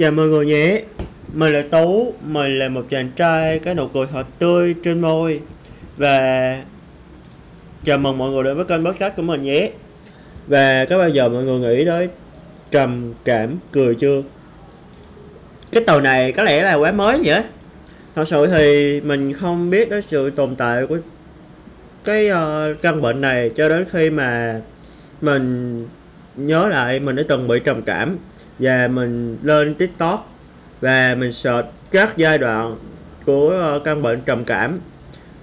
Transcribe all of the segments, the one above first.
Chào mọi người nhé. Mình là Tú Mình là một chàng trai có nụ cười thật tươi trên môi. Và Chào mừng mọi người đến với kênh podcast của mình nhé. Và có bao giờ mọi người nghĩ tới Trầm cảm cười chưa? Cái từ này có lẽ là quá mới nhỉ? Thật sự thì mình không biết tới sự tồn tại của cái uh, căn bệnh này cho đến khi mà mình nhớ lại mình đã từng bị trầm cảm và mình lên tiktok và mình search các giai đoạn của ờ, căn bệnh trầm cảm.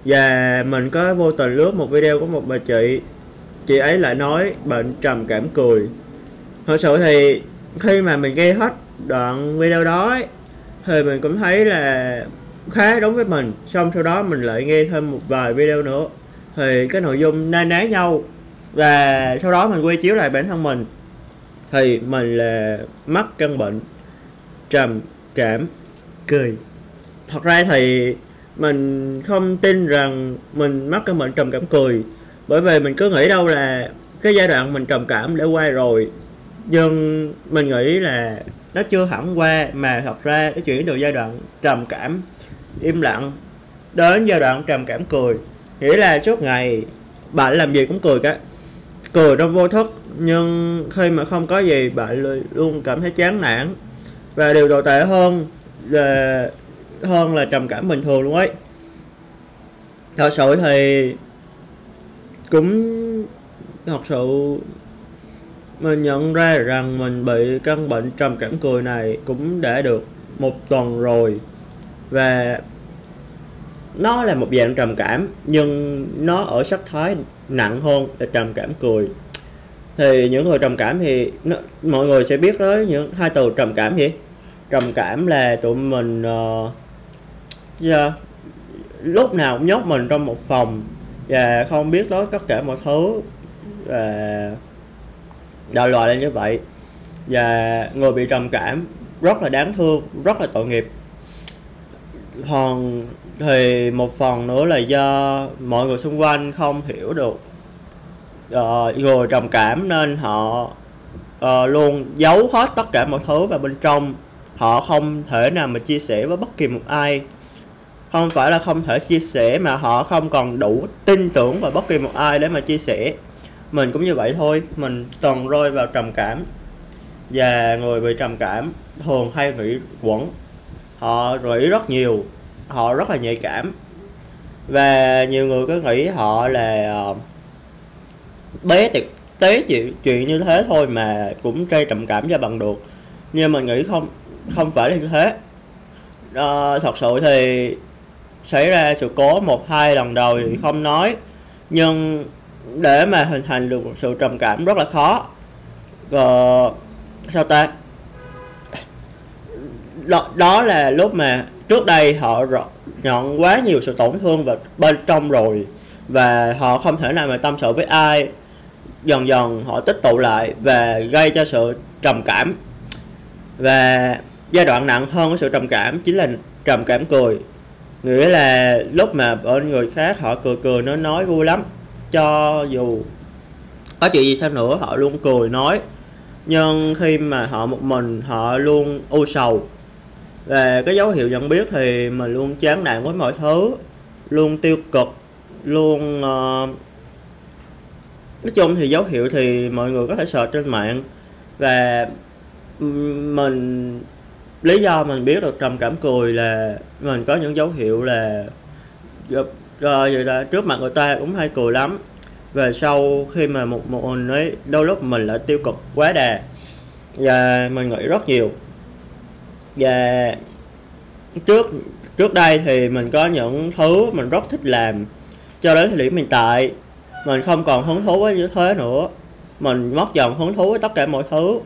Và mình có vô tình lướt một video của một bà chị chị ấy lại nói bệnh trầm cảm cười. Thật sự thì khi mà mình nghe hết đoạn video đó ấy, thì mình cũng thấy là khá đúng với mình. Xong sau đó mình lại nghe thêm một vài video nữa. Thì cái nội dung na ná nhau. Và sau đó mình quay chiếu lại bản thân mình thì mình là mắc căn bệnh, trầm cảm, cười. Thật ra thì mình không tin rằng mình mắc căn bệnh trầm cảm, cười. Bởi vì mình cứ nghĩ đâu là cái giai đoạn mình trầm cảm đã qua rồi. Nhưng mình nghĩ là nó chưa hẳn qua mà thật ra nó chuyển từ giai đoạn trầm cảm im lặng đến giai đoạn trầm cảm, cười. Nghĩa là suốt ngày bạn làm gì cũng cười cả. Cười trong vô thức nhưng khi mà không có gì bạn luôn cảm thấy chán nản. Và điều tồi tệ hơn là hơn là trầm cảm bình thường luôn ấy. Thật sự thì cũng thật sự mình nhận ra rằng mình bị căn bệnh trầm cảm cười này cũng đã được một tuần rồi. Và nó là một dạng trầm cảm, nhưng nó ở sắc thái nặng hơn là trầm cảm cười thì những người trầm cảm thì nó, mọi người sẽ biết tới những hai từ trầm cảm gì? Trầm cảm là tụi mình ờ, uh, yeah, lúc nào cũng nhốt mình trong một phòng và không biết tới tất cả mọi thứ và đại loại là như vậy. Và người bị trầm cảm rất là đáng thương rất là tội nghiệp. Còn thì một phần nữa là do mọi người xung quanh không hiểu được Ờ, uh, người trầm cảm nên họ uh, luôn giấu hết tất cả mọi thứ vào bên trong. Họ không thể nào mà chia sẻ với bất kỳ một ai. Không phải là không thể chia sẻ mà họ không còn đủ tin tưởng vào bất kỳ một ai để mà chia sẻ. Mình cũng như vậy thôi mình toàn rơi vào trầm cảm. Và người bị trầm cảm thường hay nghĩ quẩn. Họ nghĩ rất nhiều họ rất là nhạy cảm. Và nhiều người cứ nghĩ họ là ờ, bé tiệc tế chuyện chuyện như thế thôi mà cũng gây trầm cảm cho bằng được. Nhưng mình nghĩ không không phải là như thế. À, thật sự thì xảy ra sự cố một hai lần đầu thì không nói. Nhưng để mà hình thành được một sự trầm cảm rất là khó. Uh, sao ta? Đó, đó là lúc mà trước đây họ nhận quá nhiều sự tổn thương vào bên trong rồi và họ không thể nào mà tâm sự với ai. Dần dần họ tích tụ lại và gây cho sự trầm cảm. Và giai đoạn nặng hơn của sự trầm cảm chính là trầm cảm cười. Nghĩa là lúc mà bên người khác họ cười cười nói nói vui lắm. Cho dù có chuyện gì sao nữa, họ luôn cười, nói. Nhưng khi mà họ một mình, họ luôn u sầu. Và cái dấu hiệu nhận biết thì mình luôn chán nản với mọi thứ, luôn tiêu cực luôn uh, nói chung thì dấu hiệu thì mọi người có thể search trên mạng. Và mình lý do mình biết được trầm cảm cười là mình có những dấu hiệu là rồi vậy là trước mặt người ta cũng hay cười lắm. Và sau khi mà một một mình ấy đôi lúc mình lại tiêu cực quá đà. Và mình nghĩ rất nhiều. Và trước trước đây thì mình có những thứ mình rất thích làm cho đến thời điểm hiện tại, mình không còn hứng thú với như thế nữa. Mình mất dần hứng thú với tất cả mọi thứ,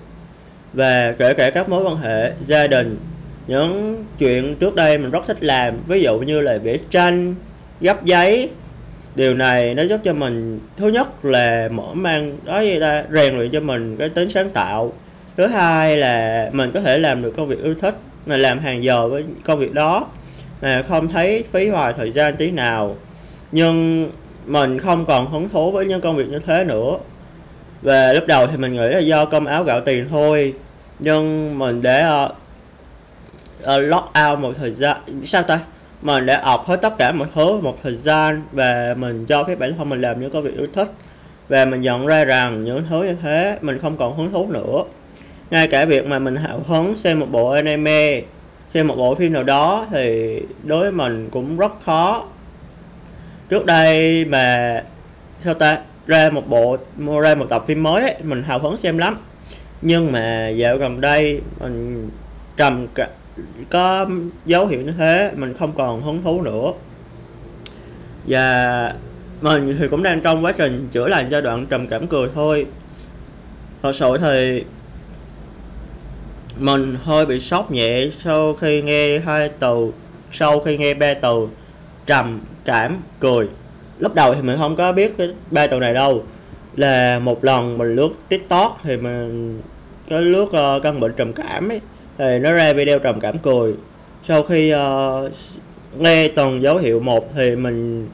và kể cả các mối quan hệ, gia đình. Những chuyện trước đây mình rất thích làm, ví dụ như là vẽ tranh, gấp giấy. Điều này nó giúp cho mình, thứ nhất là mở mang, đó gì ta, rèn luyện cho mình cái tính sáng tạo. Thứ hai là mình có thể làm được công việc yêu thích, mà làm hàng giờ với công việc đó, mà không thấy phí hoài thời gian tí nào nhưng mình không còn hứng thú với những công việc như thế nữa. Và lúc đầu thì mình nghĩ là do cơm áo gạo tiền thôi. Nhưng mình để uh, uh, lock out một thời gian sao ta? Mình để học hết tất cả mọi thứ một thời gian và mình cho phép bản thân mình làm những công việc yêu thích. Và mình nhận ra rằng những thứ như thế mình không còn hứng thú nữa. Ngay cả việc mà mình hào hứng xem một bộ anime xem một bộ phim nào đó thì đối với mình cũng rất khó trước đây mà sao ta ra một bộ mua ra một tập phim mới ấy, mình hào hứng xem lắm. Nhưng mà dạo gần đây mình trầm cả có dấu hiệu như thế mình không còn hứng thú nữa. Và mình thì cũng đang trong quá trình chữa lành giai đoạn trầm cảm cười thôi. Thật sự thì mình hơi bị sốc nhẹ sau khi nghe hai từ sau khi nghe ba từ trầm cảm cười. Lúc đầu thì mình không có biết cái ba từ này đâu. Là một lần mình lướt tiktok thì mình cái lướt uh, căn bệnh trầm cảm ấy. Thì nó ra video trầm cảm cười. Sau khi uh, nghe từng dấu hiệu một thì mình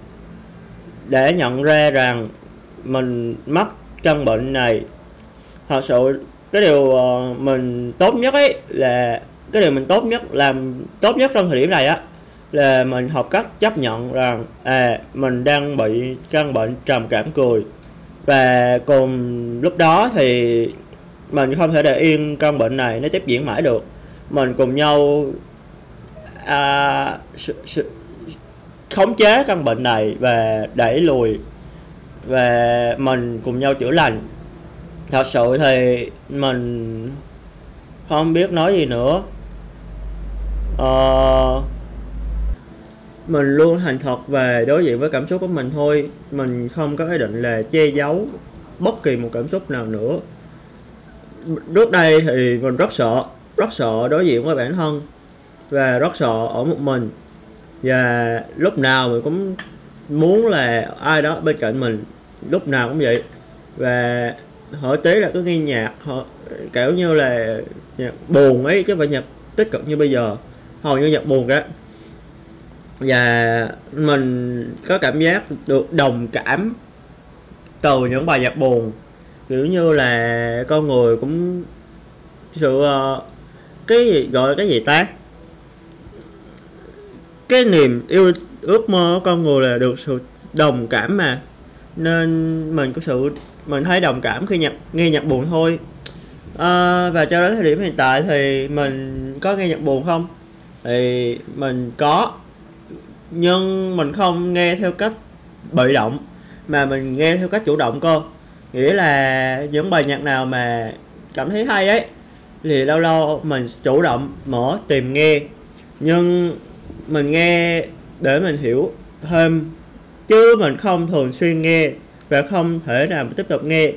để nhận ra rằng mình mắc căn bệnh này. Thật sự cái điều uh, mình tốt nhất ấy là cái điều mình tốt nhất làm tốt nhất trong thời điểm này á là mình học cách chấp nhận rằng à mình đang bị căn bệnh trầm cảm cười. Và cùng lúc đó thì mình không thể để yên căn bệnh này nó tiếp diễn mãi được. Mình cùng nhau à, s- s- khống chế căn bệnh này và đẩy lùi. Và mình cùng nhau chữa lành. Thật sự thì mình không biết nói gì nữa. Ờ, mình luôn thành thật về đối diện với cảm xúc của mình thôi. Mình không có ý định là che giấu bất kỳ một cảm xúc nào nữa. Trước đây thì mình rất sợ rất sợ đối diện với bản thân và rất sợ ở một mình. Và lúc nào mình cũng muốn là ai đó bên cạnh mình, lúc nào cũng vậy. Và hỏi tí là cứ nghe nhạc, họ, kiểu như là nhạc buồn ấy, chứ không phải nhạc tích cực như bây giờ. Hầu như nhạc buồn cả và mình có cảm giác được đồng cảm từ những bài nhạc buồn. Kiểu như là con người cũng sự uh, cái gì gọi cái gì ta? Cái niềm yêu ước mơ của con người là được sự đồng cảm mà. Nên mình có sự mình thấy đồng cảm khi nhạc nghe nhạc buồn thôi. À, và cho đến thời điểm hiện tại thì mình có nghe nhạc buồn không? Thì mình có nhưng mình không nghe theo cách bị động, mà mình nghe theo cách chủ động cơ. Nghĩa là những bài nhạc nào mà cảm thấy hay ấy, thì lâu lâu mình chủ động mở tìm nghe. Nhưng mình nghe để mình hiểu thêm, chứ mình không thường xuyên nghe và không thể nào mà tiếp tục nghe.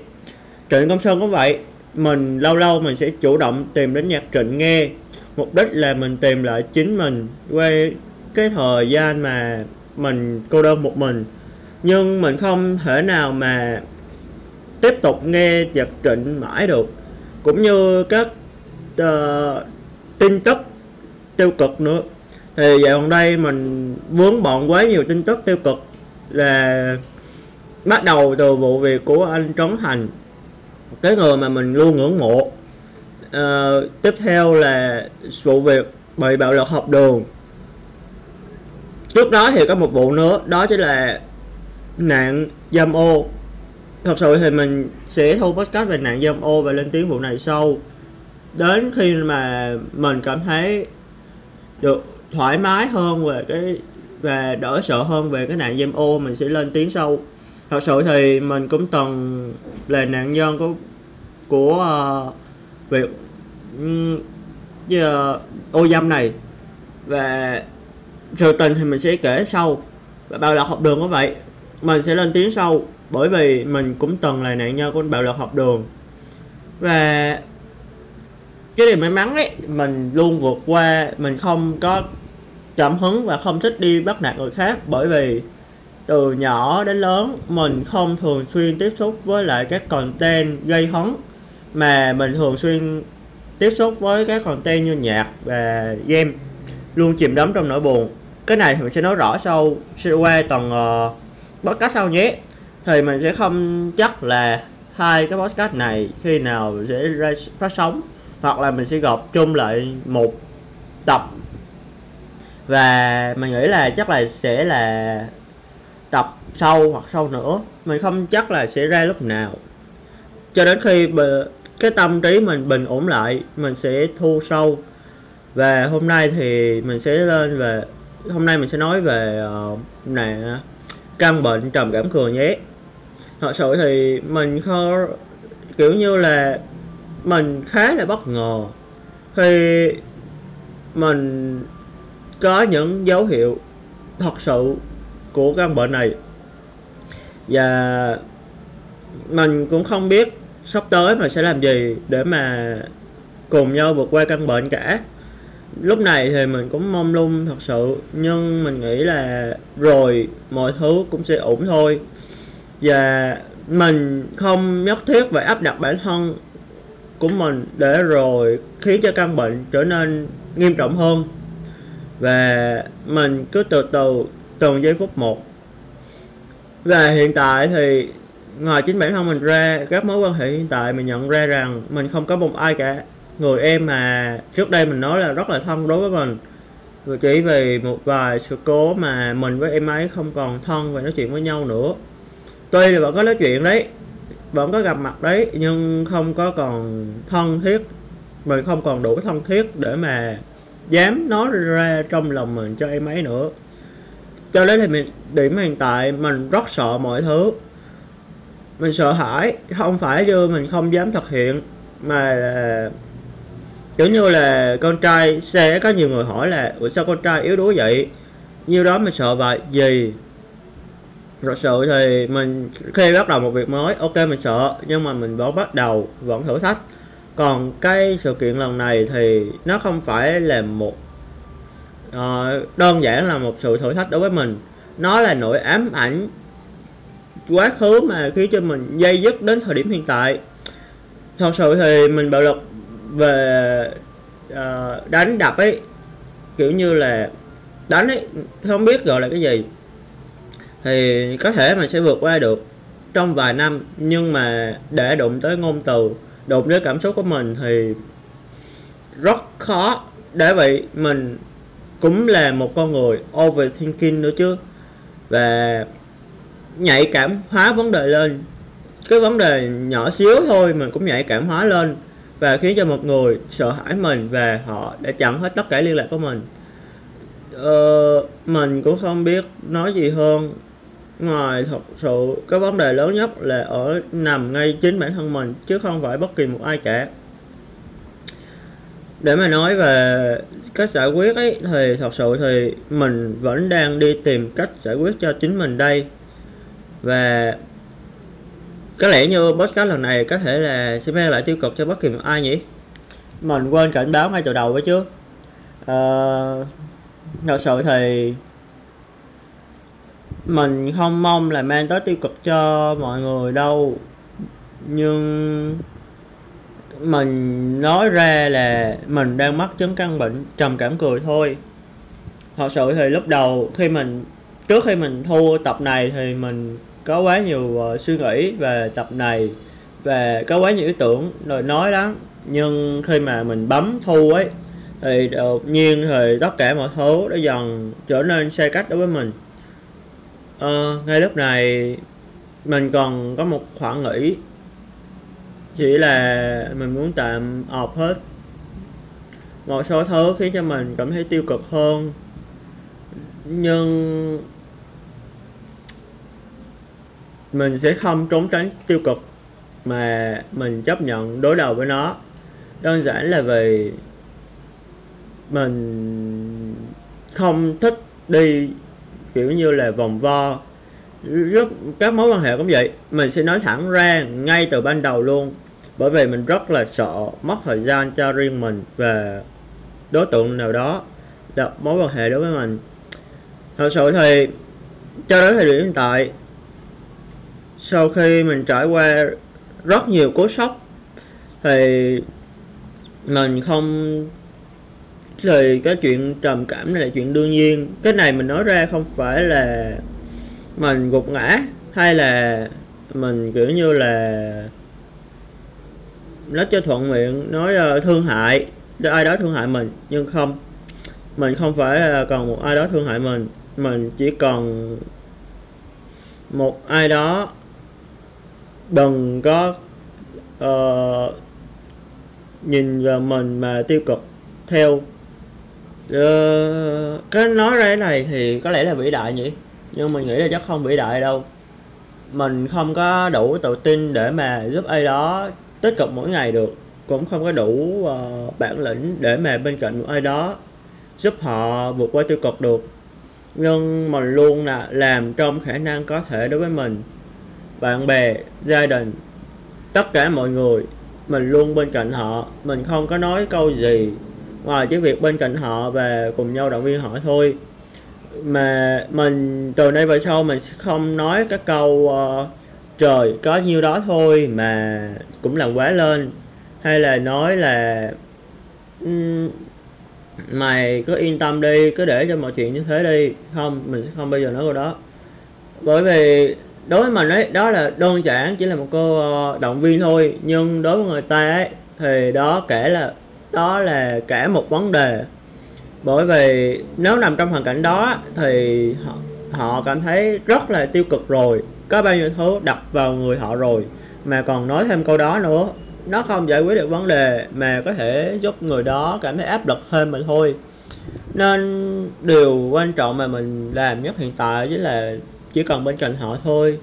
Trịnh công sơn cũng vậy, mình lâu lâu mình sẽ chủ động tìm đến nhạc trịnh nghe. Mục đích là mình tìm lại chính mình quay cái thời gian mà mình cô đơn một mình. Nhưng mình không thể nào mà tiếp tục nghe nhạc trịnh mãi được. Cũng như các uh, tin tức tiêu cực nữa. Thì dạo gần đây mình vướng bận quá nhiều tin tức tiêu cực là bắt đầu từ vụ việc của anh Trấn Thành cái người mà mình luôn ngưỡng mộ. Uh, tiếp theo là vụ việc bị bạo lực học đường trước đó thì có một vụ nữa đó chính là nạn dâm ô. Thật sự thì mình sẽ thu podcast về nạn dâm ô và lên tiếng vụ này sau. Đến khi mà mình cảm thấy được thoải mái hơn về cái và đỡ sợ hơn về cái nạn dâm ô mình sẽ lên tiếng sau. Thật sự thì mình cũng từng là nạn nhân của của uh, việc uh, ô dâm này. Và sự tình thì mình sẽ kể sau. Và bạo lực học đường cũng vậy. Mình sẽ lên tiếng sau, bởi vì mình cũng từng là nạn nhân của bạo lực học đường. Và cái điều may mắn ấy, mình luôn vượt qua, mình không có cảm hứng và không thích đi bắt nạt người khác, bởi vì từ nhỏ đến lớn, mình không thường xuyên tiếp xúc với lại các content gây hấn, mà mình thường xuyên tiếp xúc với các content như nhạc và game, luôn chìm đắm trong nỗi buồn cái này thì mình sẽ nói rõ sau sẽ qua tuần uh, ờ, podcast sau nhé. Thì mình sẽ không chắc là hai cái podcast này khi nào sẽ ra phát sóng hoặc là mình sẽ gộp chung lại một tập. Và mình nghĩ là chắc là sẽ là tập sau hoặc sau nữa. Mình không chắc là sẽ ra lúc nào. Cho đến khi cái tâm trí mình bình ổn lại mình sẽ thu sâu. Và hôm nay thì mình sẽ lên về hôm nay mình sẽ nói về uh, nè căn bệnh trầm cảm cường nhé. Thật sự thì mình khó kiểu như là mình khá là bất ngờ. Khi mình có những dấu hiệu thật sự của căn bệnh này. Và mình cũng không biết sắp tới mình sẽ làm gì để mà cùng nhau vượt qua căn bệnh cả lúc này thì mình cũng mong lung thật sự, nhưng mình nghĩ là rồi mọi thứ cũng sẽ ổn thôi. Và mình không nhất thiết phải áp đặt bản thân của mình để rồi khiến cho căn bệnh trở nên nghiêm trọng hơn. Và mình cứ từ từ, từng giây phút một. Và hiện tại thì ngoài chính bản thân mình ra, các mối quan hệ hiện tại mình nhận ra rằng mình không có một ai cả người em mà trước đây mình nói là rất là thân đối với mình. Và chỉ vì một vài sự cố mà mình với em ấy không còn thân và nói chuyện với nhau nữa. Tuy là vẫn có nói chuyện đấy, vẫn có gặp mặt đấy, nhưng không có còn thân thiết. Mình không còn đủ thân thiết để mà dám nói ra trong lòng mình cho em ấy nữa. Cho đến thì mình điểm hiện tại mình rất sợ mọi thứ. Mình sợ hãi, không phải như mình không dám thực hiện, mà là kiểu như là con trai sẽ có nhiều người hỏi là Ủa sao con trai yếu đuối vậy? Nhiều đó mình sợ vậy gì? Thật sự thì mình khi bắt đầu một việc mới ok mình sợ nhưng mà mình vẫn bắt đầu vẫn thử thách. Còn cái sự kiện lần này thì nó không phải là một uh, đơn giản là một sự thử thách đối với mình. Nó là nỗi ám ảnh quá khứ mà khiến cho mình dây dứt đến thời điểm hiện tại. Thật sự thì mình bạo lực về uh, đánh đập ấy kiểu như là đánh ấy không biết gọi là cái gì. Thì có thể mình sẽ vượt qua được trong vài năm nhưng mà để đụng tới ngôn từ đụng tới cảm xúc của mình thì rất khó. Để vậy mình cũng là một con người overthinking nữa chứ. Và nhạy cảm hóa vấn đề lên. Cái vấn đề nhỏ xíu thôi mình cũng nhạy cảm hóa lên và khiến cho một người sợ hãi mình và họ đã chặn hết tất cả liên lạc của mình. Ờ, mình cũng không biết nói gì hơn. Ngoài thật sự cái vấn đề lớn nhất là ở nằm ngay chính bản thân mình chứ không phải bất kỳ một ai cả. Để mà nói về cách giải quyết ấy thì thật sự thì mình vẫn đang đi tìm cách giải quyết cho chính mình đây. Và có lẽ như podcast lần này có thể là sẽ mang lại tiêu cực cho bất kỳ một ai nhỉ? Mình quên cảnh báo ngay từ đầu với chứ. Uh, thật sự thì mình không mong là mang tới tiêu cực cho mọi người đâu. Nhưng mình nói ra là mình đang mắc chứng căn bệnh trầm cảm cười thôi. Thật sự thì lúc đầu khi mình trước khi mình thu tập này thì mình có quá nhiều uh, suy nghĩ về tập này và có quá nhiều ý tưởng rồi nói lắm. Nhưng khi mà mình bấm thu ấy thì đột nhiên thì tất cả mọi thứ đã dần trở nên sai cách đối với mình. Uh, ngay lúc này mình còn có một khoảng nghỉ chỉ là mình muốn tạm ọp hết. Một số thứ khiến cho mình cảm thấy tiêu cực hơn. Nhưng mình sẽ không trốn tránh tiêu cực mà mình chấp nhận đối đầu với nó. Đơn giản là vì mình không thích đi, kiểu như là, vòng vo. Rất các mối quan hệ cũng vậy, mình sẽ nói thẳng ra ngay từ ban đầu luôn. Bởi vì mình rất là sợ mất thời gian cho riêng mình và đối tượng nào đó là mối quan hệ đối với mình. Thật sự thì cho đến thời điểm hiện tại sau khi mình trải qua rất nhiều cú sốc thì mình không thì cái chuyện trầm cảm này là chuyện đương nhiên. Cái này mình nói ra không phải là mình gục ngã hay là mình kiểu như là nói cho thuận miệng nói uh, thương hại cho ai đó thương hại mình. Nhưng không mình không phải là còn một ai đó thương hại mình. Mình chỉ cần một ai đó đừng có uh, nhìn vào mình mà tiêu cực. Theo uh, cái nói ra cái này thì có lẽ là vĩ đại nhỉ? Nhưng mình nghĩ là chắc không vĩ đại đâu. Mình không có đủ tự tin để mà giúp ai đó tích cực mỗi ngày được. Cũng không có đủ uh, bản lĩnh để mà bên cạnh một ai đó giúp họ vượt qua tiêu cực được. Nhưng mình luôn là làm trong khả năng có thể đối với mình bạn bè gia đình tất cả mọi người. Mình luôn bên cạnh họ mình không có nói câu gì. Ngoài chỉ việc bên cạnh họ và cùng nhau động viên họ thôi. Mà mình từ nay về sau mình sẽ không nói các câu uh, trời có nhiêu đó thôi mà cũng làm quá lên. Hay là nói là um, mày cứ yên tâm đi cứ để cho mọi chuyện như thế đi. Không mình sẽ không bao giờ nói câu đó. Bởi vì đối với mình ấy đó là đơn giản chỉ là một câu ờ, động viên thôi. Nhưng đối với người ta ấy thì đó kể là đó là cả một vấn đề. Bởi vì nếu nằm trong hoàn cảnh đó thì họ, họ cảm thấy rất là tiêu cực rồi. Có bao nhiêu thứ đặt vào người họ rồi. Mà còn nói thêm câu đó nữa nó không giải quyết được vấn đề mà có thể giúp người đó cảm thấy áp lực hơn mình thôi. Nên điều quan trọng mà mình làm nhất hiện tại chính là chỉ cần bên cạnh họ thôi.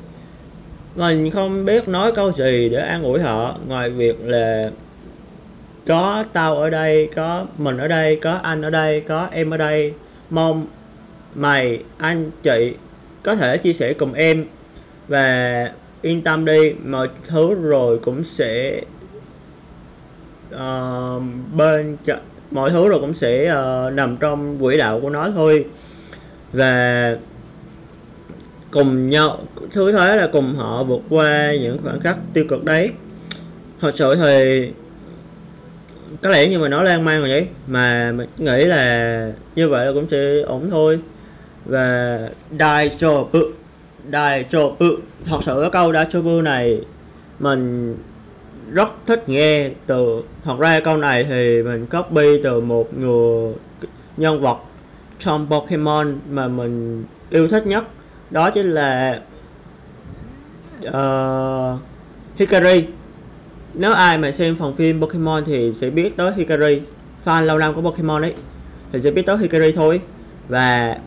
Mình không biết nói câu gì để an ủi họ. Ngoài việc là có tao ở đây có mình ở đây có anh ở đây có em ở đây. Mong mày anh chị có thể chia sẻ cùng em. Và yên tâm đi mọi thứ rồi cũng sẽ uh, bên mọi thứ rồi cũng sẽ uh, nằm trong quỹ đạo của nó thôi. Và cùng nhau, thứ thế là cùng họ vượt qua những khoảng khắc tiêu cực đấy. Thật sự thì có lẽ như mà nói lan man rồi vậy mà mình nghĩ là như vậy là cũng sẽ ổn thôi. Và đai cho bự đai cho bự, thật sự cái câu đai cho bự này mình rất thích nghe từ, thật ra câu này thì mình copy từ một người nhân vật trong Pokemon mà mình yêu thích nhất đó chính là uh, Hikari. Nếu ai mà xem phần phim Pokemon thì sẽ biết tới Hikari. Fan lâu năm của Pokemon ấy thì sẽ biết tới Hikari thôi. Và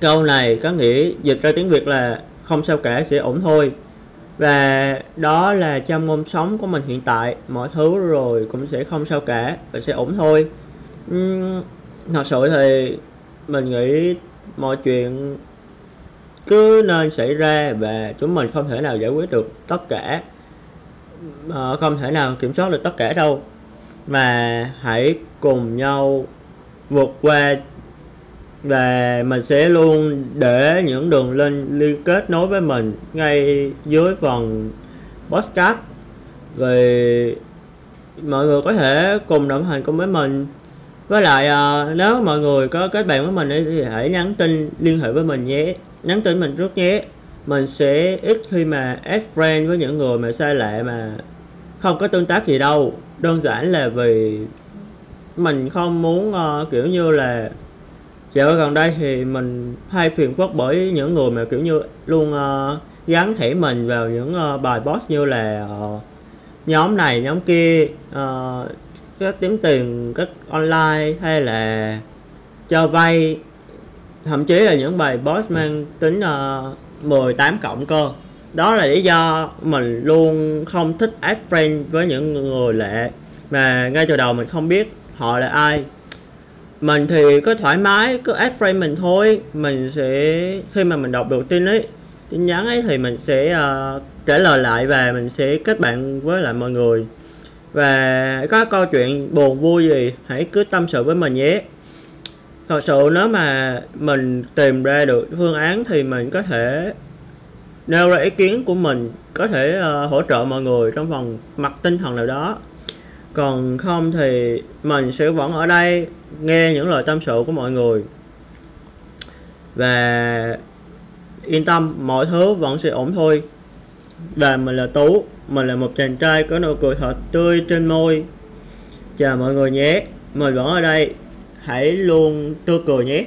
câu này có nghĩa dịch ra tiếng Việt là không sao cả sẽ ổn thôi. Và đó là trong ngôn sống của mình hiện tại. Mọi thứ rồi cũng sẽ không sao cả và sẽ ổn thôi. Uhm, thật sự thì mình nghĩ mọi chuyện cứ nên xảy ra và chúng mình không thể nào giải quyết được tất cả à, không thể nào kiểm soát được tất cả đâu. Mà hãy cùng nhau vượt qua và mình sẽ luôn để những đường link liên kết nối với mình ngay dưới phần podcast. Vì mọi người có thể cùng đồng hành cùng với mình. Với lại à, nếu mọi người có kết bạn với mình thì hãy nhắn tin liên hệ với mình nhé nhắn tin mình trước nhé. Mình sẽ ít khi mà add friend với những người mà xa lạ mà không có tương tác gì đâu. Đơn giản là vì mình không muốn uh, kiểu như là dạo gần đây thì mình hay phiền phức bởi những người mà kiểu như luôn uh, gắn thẻ mình vào những uh, bài post như là uh, nhóm này nhóm kia uh, các kiếm tiền các online hay là cho vay thậm chí là những bài boss mang tính ờ, uh, 18 cộng cơ. Đó là lý do mình luôn không thích add friend với những người lạ mà ngay từ đầu mình không biết họ là ai. Mình thì cứ thoải mái cứ add friend mình thôi. Mình sẽ khi mà mình đọc được tin ấy tin nhắn ấy thì mình sẽ uh, trả lời lại và mình sẽ kết bạn với lại mọi người. Và có câu chuyện buồn vui gì hãy cứ tâm sự với mình nhé thật sự nếu mà mình tìm ra được phương án thì mình có thể nêu ra ý kiến của mình có thể uh, hỗ trợ mọi người trong phần mặt tinh thần nào đó. Còn không thì mình sẽ vẫn ở đây nghe những lời tâm sự của mọi người. Và yên tâm mọi thứ vẫn sẽ ổn thôi. Và mình là tú mình là một chàng trai có nụ cười thật tươi trên môi. Chào mọi người nhé mình vẫn ở đây hãy luôn tươi cười nhé.